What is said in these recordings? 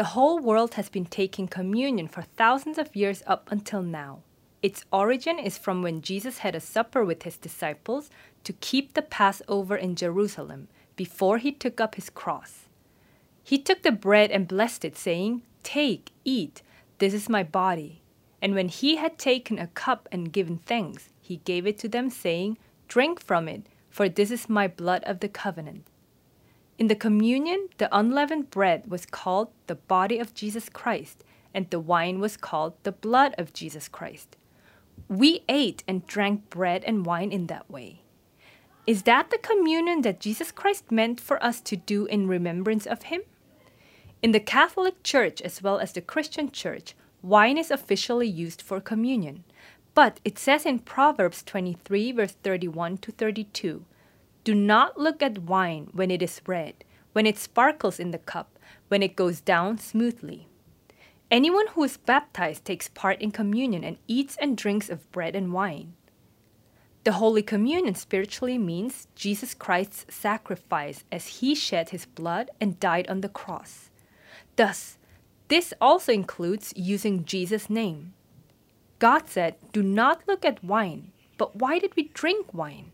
The whole world has been taking communion for thousands of years up until now. Its origin is from when Jesus had a supper with his disciples to keep the Passover in Jerusalem before he took up his cross. He took the bread and blessed it, saying, Take, eat, this is my body. And when he had taken a cup and given thanks, he gave it to them, saying, Drink from it, for this is my blood of the covenant. In the communion, the unleavened bread was called the body of Jesus Christ, and the wine was called the blood of Jesus Christ. We ate and drank bread and wine in that way. Is that the communion that Jesus Christ meant for us to do in remembrance of Him? In the Catholic Church as well as the Christian Church, wine is officially used for communion. But it says in Proverbs 23, verse 31 to 32 do not look at wine when it is red, when it sparkles in the cup, when it goes down smoothly. Anyone who is baptized takes part in communion and eats and drinks of bread and wine. The Holy Communion spiritually means Jesus Christ's sacrifice as he shed his blood and died on the cross. Thus, this also includes using Jesus' name. God said, Do not look at wine, but why did we drink wine?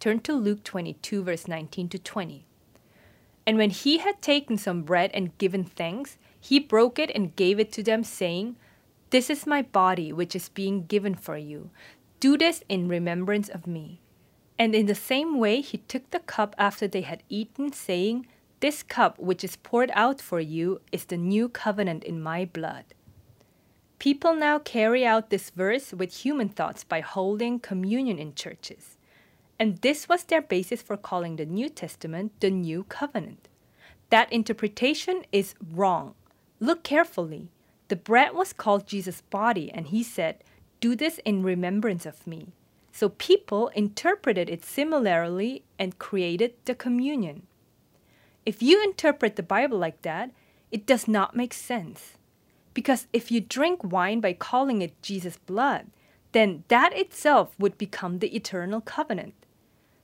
Turn to Luke 22, verse 19 to 20. And when he had taken some bread and given thanks, he broke it and gave it to them, saying, This is my body, which is being given for you. Do this in remembrance of me. And in the same way, he took the cup after they had eaten, saying, This cup which is poured out for you is the new covenant in my blood. People now carry out this verse with human thoughts by holding communion in churches. And this was their basis for calling the New Testament the New Covenant. That interpretation is wrong. Look carefully. The bread was called Jesus' body, and he said, Do this in remembrance of me. So people interpreted it similarly and created the communion. If you interpret the Bible like that, it does not make sense. Because if you drink wine by calling it Jesus' blood, then that itself would become the eternal covenant.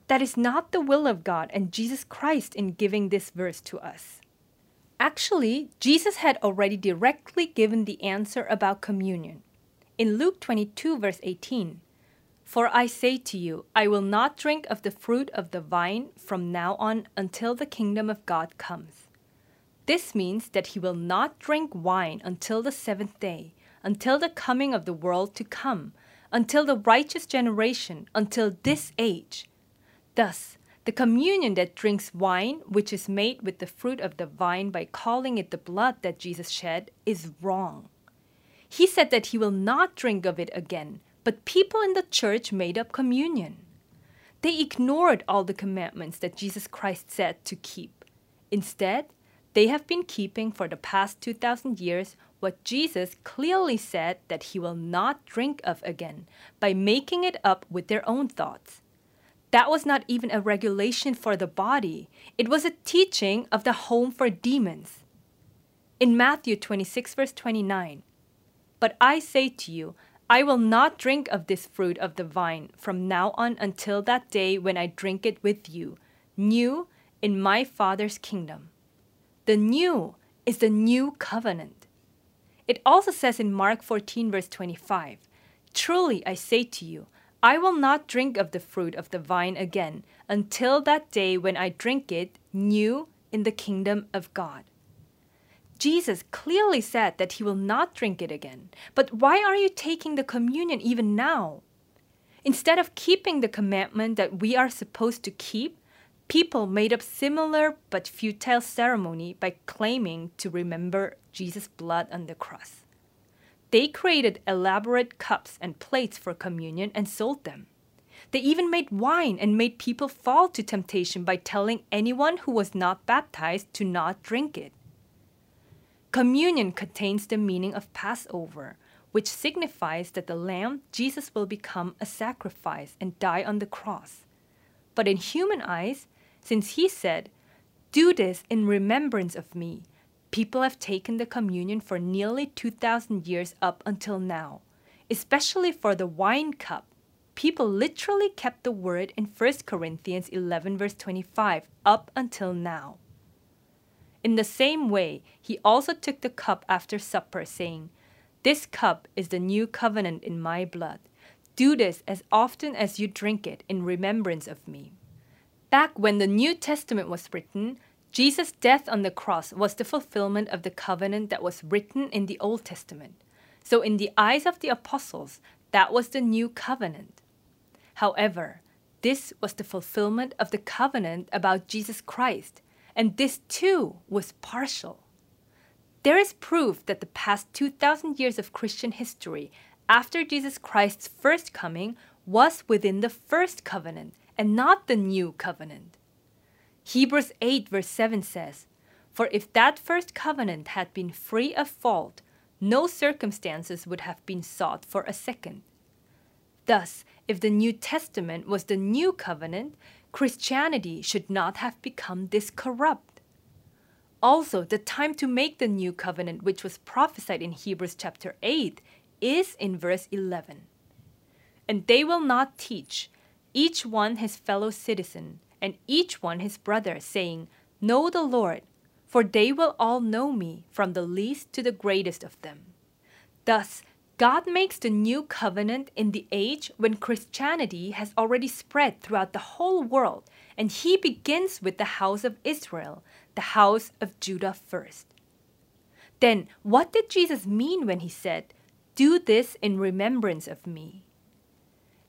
That is not the will of God and Jesus Christ in giving this verse to us. Actually, Jesus had already directly given the answer about communion. In Luke 22, verse 18, For I say to you, I will not drink of the fruit of the vine from now on until the kingdom of God comes. This means that he will not drink wine until the seventh day, until the coming of the world to come, until the righteous generation, until this age Thus, the communion that drinks wine, which is made with the fruit of the vine by calling it the blood that Jesus shed, is wrong. He said that he will not drink of it again, but people in the church made up communion. They ignored all the commandments that Jesus Christ said to keep. Instead, they have been keeping for the past 2,000 years what Jesus clearly said that he will not drink of again by making it up with their own thoughts. That was not even a regulation for the body, it was a teaching of the home for demons. In Matthew 26, verse 29, But I say to you, I will not drink of this fruit of the vine from now on until that day when I drink it with you, new in my Father's kingdom. The new is the new covenant. It also says in Mark 14, verse 25, Truly I say to you, I will not drink of the fruit of the vine again until that day when I drink it new in the kingdom of God. Jesus clearly said that he will not drink it again. But why are you taking the communion even now? Instead of keeping the commandment that we are supposed to keep, people made up similar but futile ceremony by claiming to remember Jesus' blood on the cross. They created elaborate cups and plates for communion and sold them. They even made wine and made people fall to temptation by telling anyone who was not baptized to not drink it. Communion contains the meaning of Passover, which signifies that the lamb, Jesus, will become a sacrifice and die on the cross. But in human eyes, since he said, Do this in remembrance of me, People have taken the communion for nearly 2,000 years up until now, especially for the wine cup. People literally kept the word in 1 Corinthians 11, verse 25, up until now. In the same way, he also took the cup after supper, saying, This cup is the new covenant in my blood. Do this as often as you drink it in remembrance of me. Back when the New Testament was written, Jesus' death on the cross was the fulfillment of the covenant that was written in the Old Testament. So, in the eyes of the apostles, that was the new covenant. However, this was the fulfillment of the covenant about Jesus Christ, and this too was partial. There is proof that the past 2,000 years of Christian history after Jesus Christ's first coming was within the first covenant and not the new covenant. Hebrews 8, verse 7 says, For if that first covenant had been free of fault, no circumstances would have been sought for a second. Thus, if the New Testament was the new covenant, Christianity should not have become this corrupt. Also, the time to make the new covenant, which was prophesied in Hebrews chapter 8, is in verse 11. And they will not teach, each one his fellow citizen, and each one his brother, saying, Know the Lord, for they will all know me, from the least to the greatest of them. Thus, God makes the new covenant in the age when Christianity has already spread throughout the whole world, and He begins with the house of Israel, the house of Judah first. Then, what did Jesus mean when He said, Do this in remembrance of me?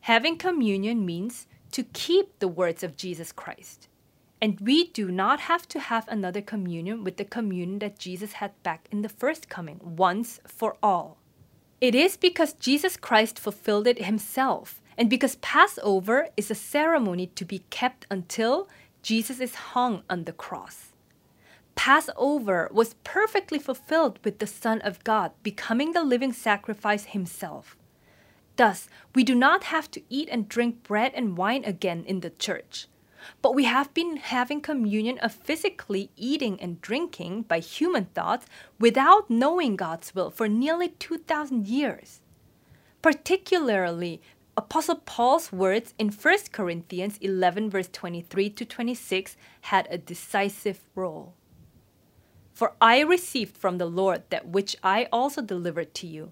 Having communion means to keep the words of Jesus Christ. And we do not have to have another communion with the communion that Jesus had back in the first coming, once for all. It is because Jesus Christ fulfilled it himself, and because Passover is a ceremony to be kept until Jesus is hung on the cross. Passover was perfectly fulfilled with the Son of God becoming the living sacrifice himself. Thus, we do not have to eat and drink bread and wine again in the church. But we have been having communion of physically eating and drinking by human thoughts without knowing God's will for nearly 2,000 years. Particularly, Apostle Paul's words in 1 Corinthians 11, verse 23 to 26, had a decisive role. For I received from the Lord that which I also delivered to you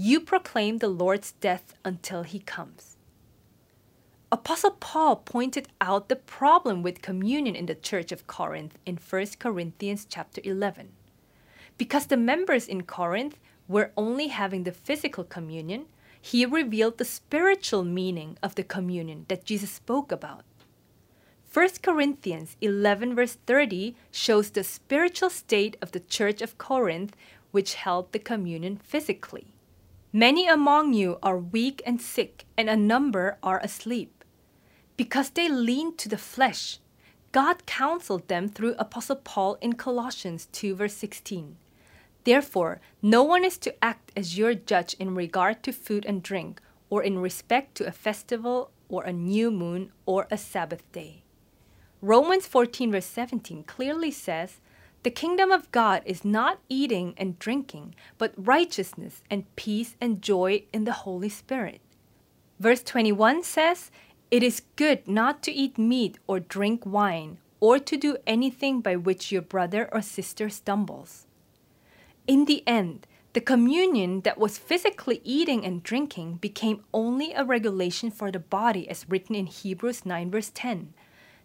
you proclaim the Lord's death until he comes. Apostle Paul pointed out the problem with communion in the church of Corinth in 1 Corinthians chapter 11. Because the members in Corinth were only having the physical communion, he revealed the spiritual meaning of the communion that Jesus spoke about. 1 Corinthians 11, verse 30 shows the spiritual state of the church of Corinth, which held the communion physically. Many among you are weak and sick, and a number are asleep. Because they leaned to the flesh, God counseled them through Apostle Paul in Colossians 2, verse 16. Therefore, no one is to act as your judge in regard to food and drink, or in respect to a festival, or a new moon, or a Sabbath day. Romans 14, verse 17 clearly says, the kingdom of God is not eating and drinking, but righteousness and peace and joy in the Holy Spirit. Verse 21 says, It is good not to eat meat or drink wine, or to do anything by which your brother or sister stumbles. In the end, the communion that was physically eating and drinking became only a regulation for the body, as written in Hebrews 9, verse 10,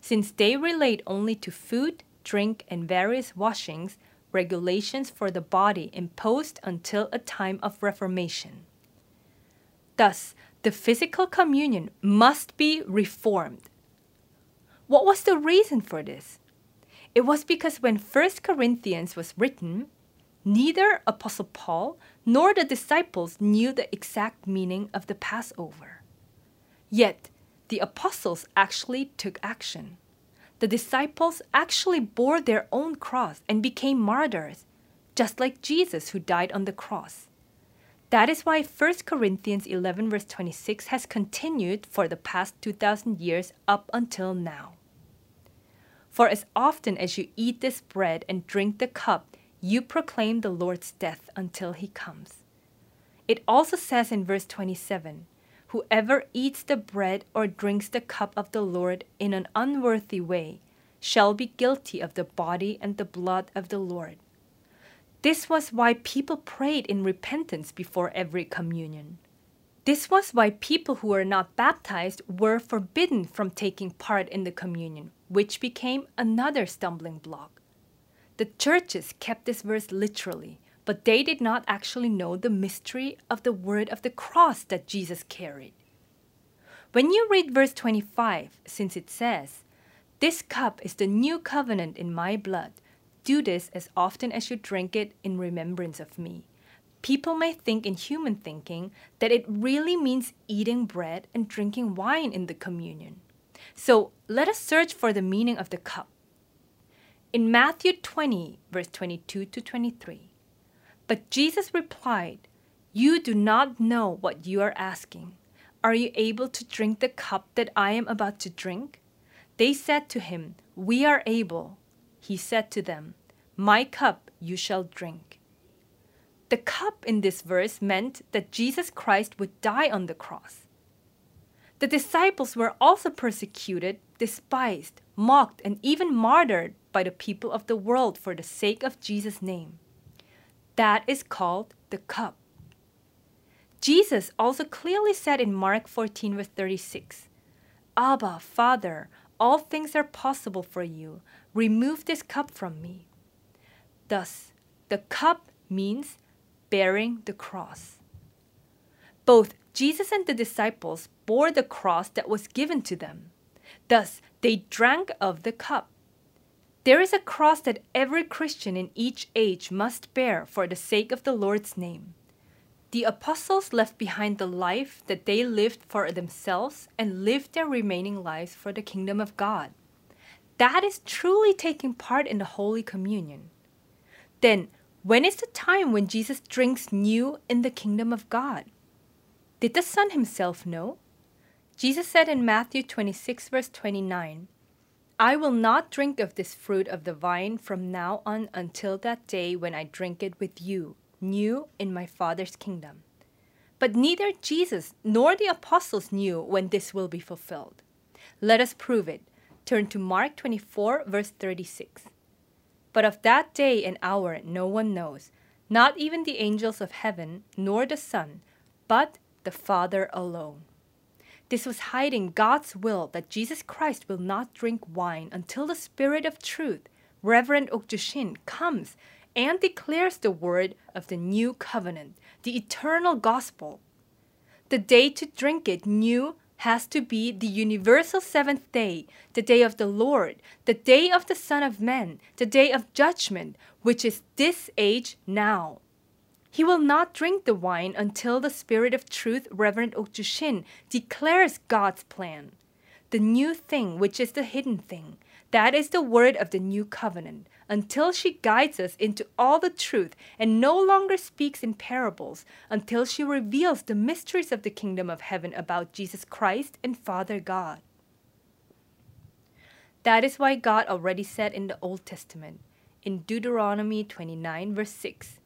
since they relate only to food, drink, and various washings, regulations for the body imposed until a time of reformation. Thus, the physical communion must be reformed. What was the reason for this? It was because when 1 Corinthians was written, neither Apostle Paul nor the disciples knew the exact meaning of the Passover. Yet, the apostles actually took action the disciples actually bore their own cross and became martyrs. just like Jesus who died on the cross. That is why 1 Corinthians 11, verse 26 has continued for the past 2,000 years up until now. For as often as you eat this bread and drink the cup, you proclaim the Lord's death until he comes. It also says in verse 27 Whoever eats the bread or drinks the cup of the Lord in an unworthy way shall be guilty of the body and the blood of the Lord. This was why people prayed in repentance before every communion. This was why people who were not baptized were forbidden from taking part in the communion, which became another stumbling block. The churches kept this verse literally, but they did not actually know the mystery of the word of the cross that Jesus carried. When you read verse 25, since it says, This cup is the new covenant in my blood, do this as often as you drink it in remembrance of me. People may think in human thinking that it really means eating bread and drinking wine in the communion. So let us search for the meaning of the cup. In Matthew 20, verse 22 to 23, but Jesus replied, You do not know what you are asking. Are you able to drink the cup that I am about to drink? They said to him, We are able. He said to them, My cup you shall drink. The cup in this verse meant that Jesus Christ would die on the cross. The disciples were also persecuted, despised, mocked, and even martyred by the people of the world for the sake of Jesus' name. That is called the cup. Jesus also clearly said in Mark 14, verse 36, Abba, Father, all things are possible for you. Remove this cup from me. Thus, the cup means bearing the cross. Both Jesus and the disciples bore the cross that was given to them. Thus, they drank of the cup. There is a cross that every Christian in each age must bear for the sake of the Lord's name. The apostles left behind the life that they lived for themselves and lived their remaining lives for the kingdom of God. That is truly taking part in the Holy Communion. Then, when is the time when Jesus drinks new in the kingdom of God? Did the Son himself know? Jesus said in Matthew 26, verse 29, I will not drink of this fruit of the vine from now on until that day when I drink it with you, new in my Father's kingdom. But neither Jesus nor the apostles knew when this will be fulfilled. Let us prove it. Turn to Mark 24, verse 36. But of that day and hour no one knows, not even the angels of heaven, nor the Son, but the Father alone. This was hiding God's will that Jesus Christ will not drink wine until the Spirit of truth, Reverend Okju Shin, comes and declares the word of the new covenant, the eternal gospel. The day to drink it new has to be the universal seventh day, the day of the Lord, the day of the Son of Man, the day of judgment, which is this age now. He will not drink the wine until the Spirit of Truth, Reverend Okju Shin, declares God's plan. The new thing, which is the hidden thing, that is the word of the new covenant, until she guides us into all the truth and no longer speaks in parables, until she reveals the mysteries of the kingdom of heaven about Jesus Christ and Father God. That is why God already said in the Old Testament, in Deuteronomy 29, verse 6,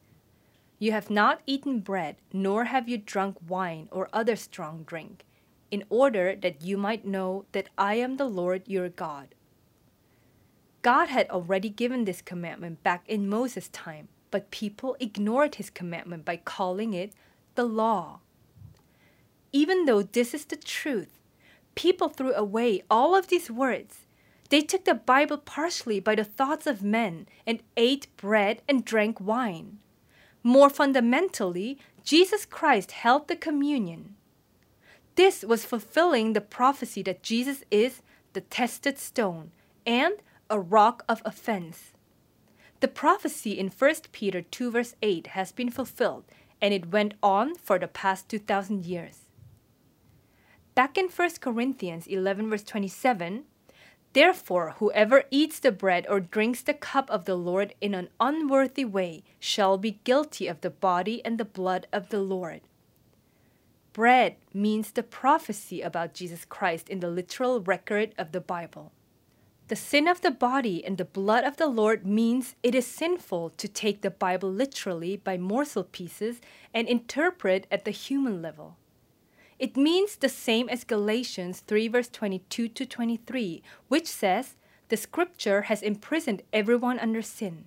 you have not eaten bread, nor have you drunk wine or other strong drink, in order that you might know that I am the Lord your God. God had already given this commandment back in Moses' time, but people ignored his commandment by calling it the law. Even though this is the truth, people threw away all of these words. They took the Bible partially by the thoughts of men and ate bread and drank wine. More fundamentally, Jesus Christ held the communion. This was fulfilling the prophecy that Jesus is the tested stone and a rock of offense. The prophecy in 1 Peter 2 verse 8 has been fulfilled and it went on for the past 2000 years. Back in 1 Corinthians 11 verse 27, Therefore, whoever eats the bread or drinks the cup of the Lord in an unworthy way shall be guilty of the body and the blood of the Lord. Bread means the prophecy about Jesus Christ in the literal record of the Bible. The sin of the body and the blood of the Lord means it is sinful to take the Bible literally by morsel pieces and interpret at the human level. It means the same as Galatians 3 verse 22 to 23, which says, The scripture has imprisoned everyone under sin.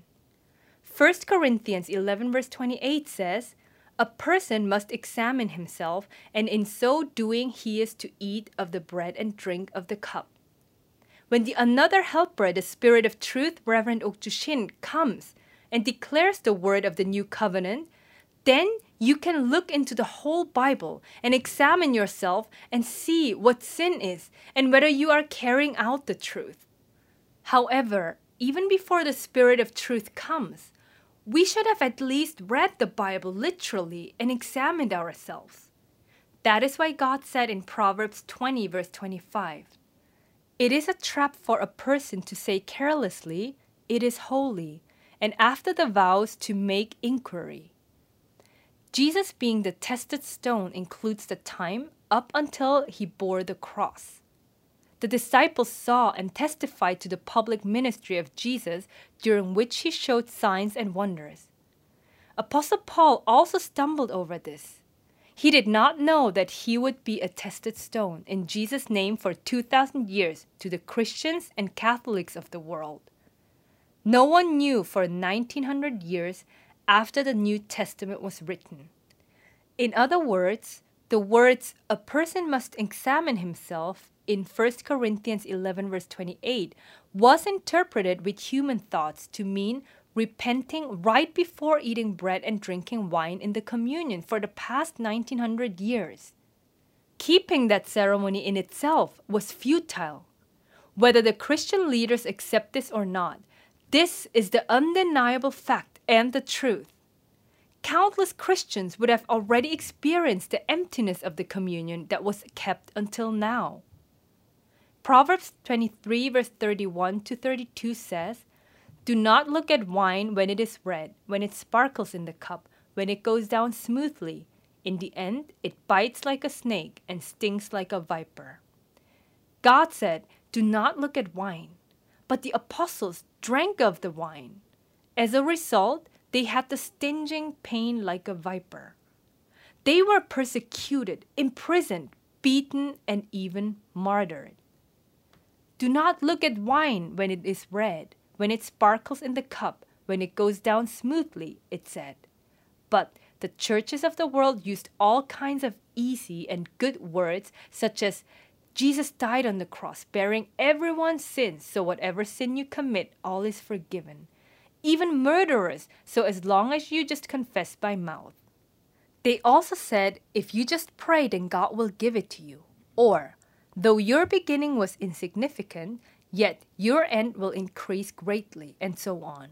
1 Corinthians 11 verse 28 says, A person must examine himself, and in so doing he is to eat of the bread and drink of the cup. When the another helper, the Spirit of Truth, Reverend Ok Shin, comes and declares the word of the new covenant, then you can look into the whole Bible and examine yourself and see what sin is and whether you are carrying out the truth. However, even before the Spirit of truth comes, we should have at least read the Bible literally and examined ourselves. That is why God said in Proverbs 20, verse 25, it is a trap for a person to say carelessly, It is holy, and after the vows to make inquiry. Jesus being the tested stone includes the time up until he bore the cross. The disciples saw and testified to the public ministry of Jesus during which he showed signs and wonders. Apostle Paul also stumbled over this. He did not know that he would be a tested stone in Jesus' name for 2,000 years to the Christians and Catholics of the world. No one knew for 1900 years after the New Testament was written. In other words, the words a person must examine himself in 1 Corinthians 11 verse 28 was interpreted with human thoughts to mean repenting right before eating bread and drinking wine in the communion for the past 1900 years. Keeping that ceremony in itself was futile. Whether the Christian leaders accept this or not, this is the undeniable fact and the truth. Countless Christians would have already experienced the emptiness of the communion that was kept until now. Proverbs 23, verse 31 to 32 says, do not look at wine when it is red, when it sparkles in the cup, when it goes down smoothly. In the end, it bites like a snake and stings like a viper. God said, Do not look at wine. But the apostles drank of the wine. As a result, they had the stinging pain like a viper. They were persecuted, imprisoned, beaten, and even martyred. Do not look at wine when it is red, when it sparkles in the cup, when it goes down smoothly, it said. But the churches of the world used all kinds of easy and good words, such as Jesus died on the cross, bearing everyone's sins, so whatever sin you commit, all is forgiven. Even murderers, so as long as you just confess by mouth. They also said, if you just pray, then God will give it to you. Or, though your beginning was insignificant, yet your end will increase greatly, and so on.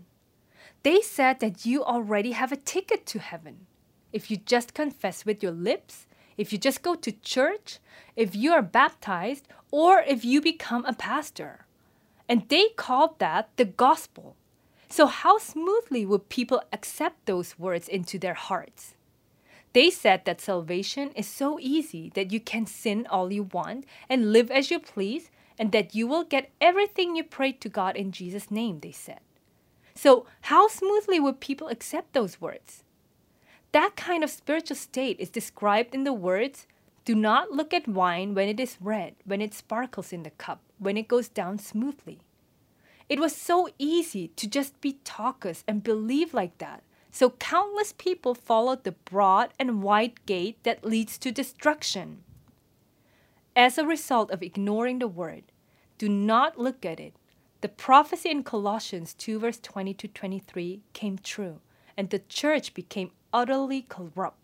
They said that you already have a ticket to heaven. If you just confess with your lips, if you just go to church, if you are baptized, or if you become a pastor. And they called that the gospel. So, how smoothly would people accept those words into their hearts? They said that salvation is so easy that you can sin all you want and live as you please and that you will get everything you prayed to God in Jesus' name, they said. So, how smoothly would people accept those words? That kind of spiritual state is described in the words Do not look at wine when it is red, when it sparkles in the cup, when it goes down smoothly. It was so easy to just be talkers and believe like that. So countless people followed the broad and wide gate that leads to destruction. As a result of ignoring the word, do not look at it. The prophecy in Colossians 2, verse 20 to 23 came true, and the church became utterly corrupt.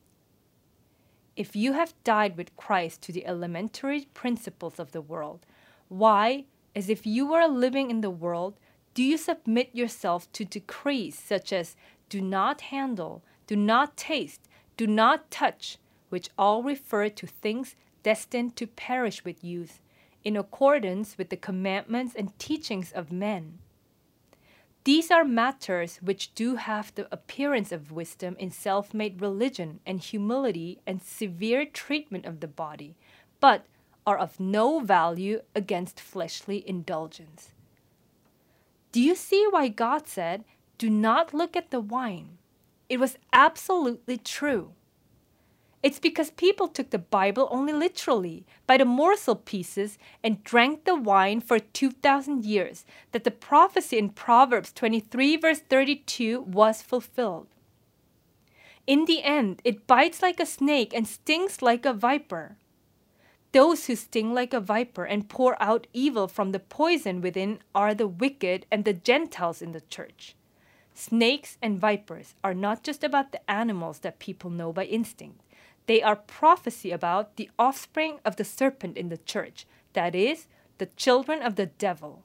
If you have died with Christ to the elementary principles of the world, why, as if you were living in the world, do you submit yourself to decrees such as do not handle, do not taste, do not touch, which all refer to things destined to perish with use, in accordance with the commandments and teachings of men. These are matters which do have the appearance of wisdom in self made religion and humility and severe treatment of the body, but are of no value against fleshly indulgence. Do you see why God said, Do not look at the wine? It was absolutely true. It's because people took the Bible only literally, by the morsel pieces, and drank the wine for 2,000 years, that the prophecy in Proverbs 23, verse 32, was fulfilled. In the end, it bites like a snake and stings like a viper. Those who sting like a viper and pour out evil from the poison within are the wicked and the Gentiles in the church. Snakes and vipers are not just about the animals that people know by instinct. They are prophecy about the offspring of the serpent in the church, that is, the children of the devil.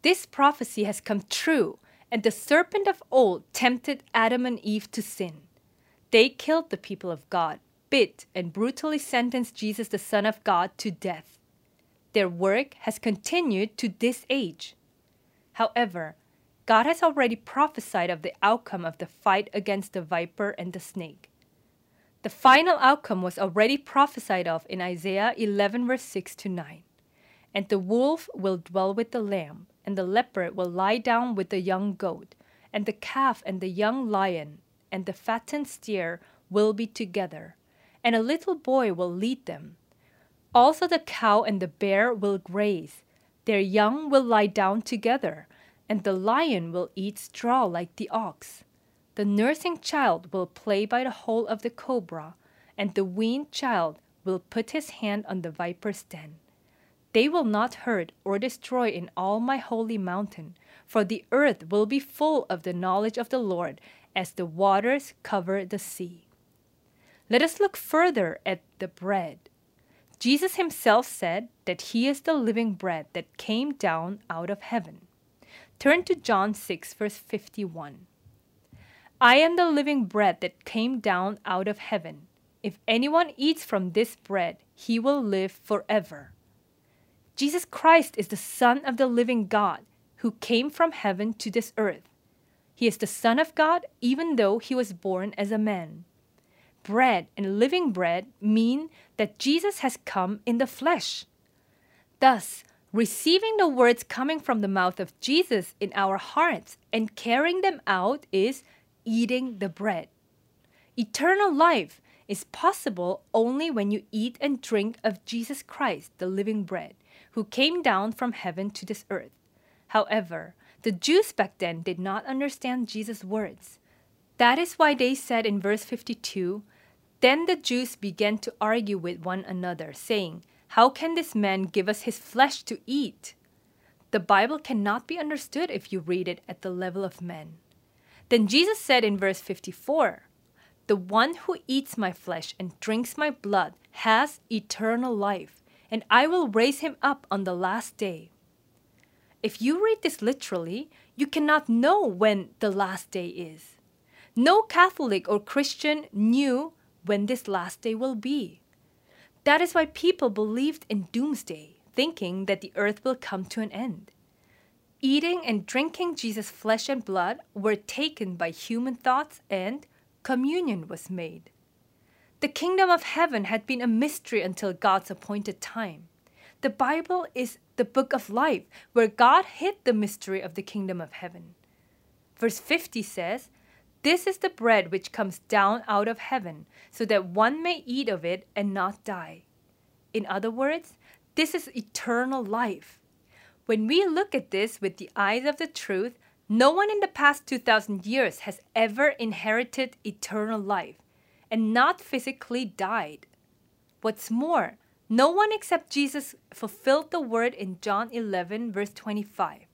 This prophecy has come true, and the serpent of old tempted Adam and Eve to sin. They killed the people of God, bit and brutally sentenced Jesus, the Son of God, to death. Their work has continued to this age. However, God has already prophesied of the outcome of the fight against the viper and the snake. The final outcome was already prophesied of in Isaiah 11, verse 6 to 9. And the wolf will dwell with the lamb, and the leopard will lie down with the young goat, and the calf and the young lion, and the fattened steer will be together, and a little boy will lead them. Also the cow and the bear will graze, their young will lie down together, and the lion will eat straw like the ox. The nursing child will play by the hole of the cobra, and the weaned child will put his hand on the viper's den. They will not hurt or destroy in all my holy mountain, for the earth will be full of the knowledge of the Lord as the waters cover the sea. Let us look further at the bread. Jesus himself said that he is the living bread that came down out of heaven. Turn to John 6, verse 51. I am the living bread that came down out of heaven. If anyone eats from this bread, he will live forever. Jesus Christ is the Son of the living God who came from heaven to this earth. He is the Son of God even though he was born as a man. Bread and living bread mean that Jesus has come in the flesh. Thus, receiving the words coming from the mouth of Jesus in our hearts and carrying them out is eating the bread. Eternal life is possible only when you eat and drink of Jesus Christ, the living bread, who came down from heaven to this earth. However, the Jews back then did not understand Jesus' words. That is why they said in verse 52 Then the Jews began to argue with one another, saying, How can this man give us his flesh to eat? The Bible cannot be understood if you read it at the level of men. Then Jesus said in verse 54 The one who eats my flesh and drinks my blood has eternal life, and I will raise him up on the last day. If you read this literally, you cannot know when the last day is. No Catholic or Christian knew when this last day will be. That is why people believed in doomsday, thinking that the earth will come to an end. Eating and drinking Jesus' flesh and blood were taken by human thoughts and communion was made. The kingdom of heaven had been a mystery until God's appointed time. The Bible is the book of life where God hid the mystery of the kingdom of heaven. Verse 50 says, This is the bread which comes down out of heaven, so that one may eat of it and not die. In other words, this is eternal life. When we look at this with the eyes of the truth, no one in the past 2000 years has ever inherited eternal life and not physically died. What's more, no one except Jesus fulfilled the word in John 11, verse 25.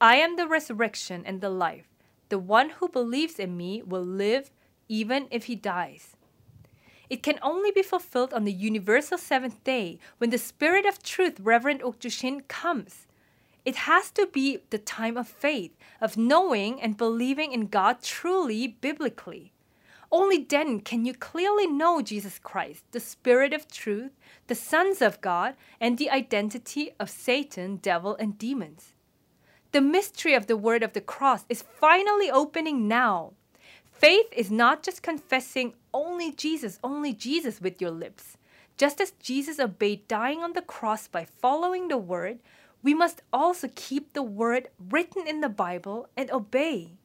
I am the resurrection and the life. The one who believes in me will live even if he dies. It can only be fulfilled on the universal seventh day when the Spirit of Truth, Reverend Okju Shin, comes. It has to be the time of faith, of knowing and believing in God truly biblically. Only then can you clearly know Jesus Christ, the Spirit of truth, the sons of God, and the identity of Satan, devil, and demons. The mystery of the word of the cross is finally opening now. Faith is not just confessing only Jesus, only Jesus with your lips. Just as Jesus obeyed dying on the cross by following the word, we must also keep the word written in the Bible and obey.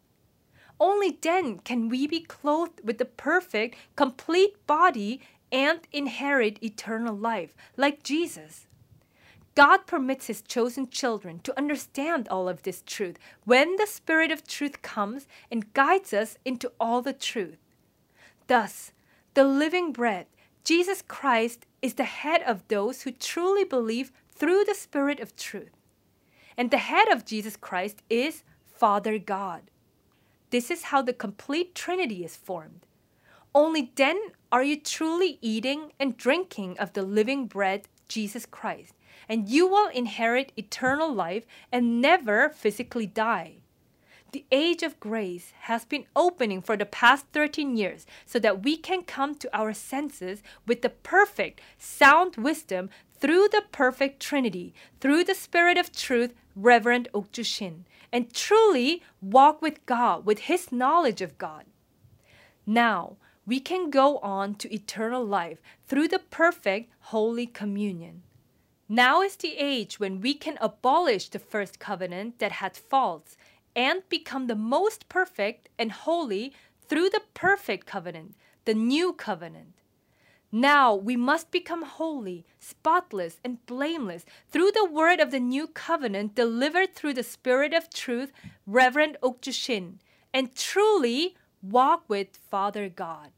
Only then can we be clothed with the perfect, complete body and inherit eternal life, like Jesus. God permits His chosen children to understand all of this truth when the Spirit of truth comes and guides us into all the truth. Thus, the living bread, Jesus Christ, is the head of those who truly believe through the Spirit of truth. And the head of Jesus Christ is Father God. This is how the complete Trinity is formed. Only then are you truly eating and drinking of the living bread, Jesus Christ, and you will inherit eternal life and never physically die. The age of grace has been opening for the past 13 years so that we can come to our senses with the perfect, sound wisdom through the perfect Trinity, through the Spirit of truth, Reverend Okju Shin, and truly walk with God, with His knowledge of God. Now, we can go on to eternal life through the perfect Holy Communion. Now is the age when we can abolish the first covenant that had faults and become the most perfect and holy through the perfect covenant, the new covenant. Now we must become holy, spotless, and blameless through the word of the new covenant delivered through the Spirit of truth, Reverend Okju Shin, and truly walk with Father God.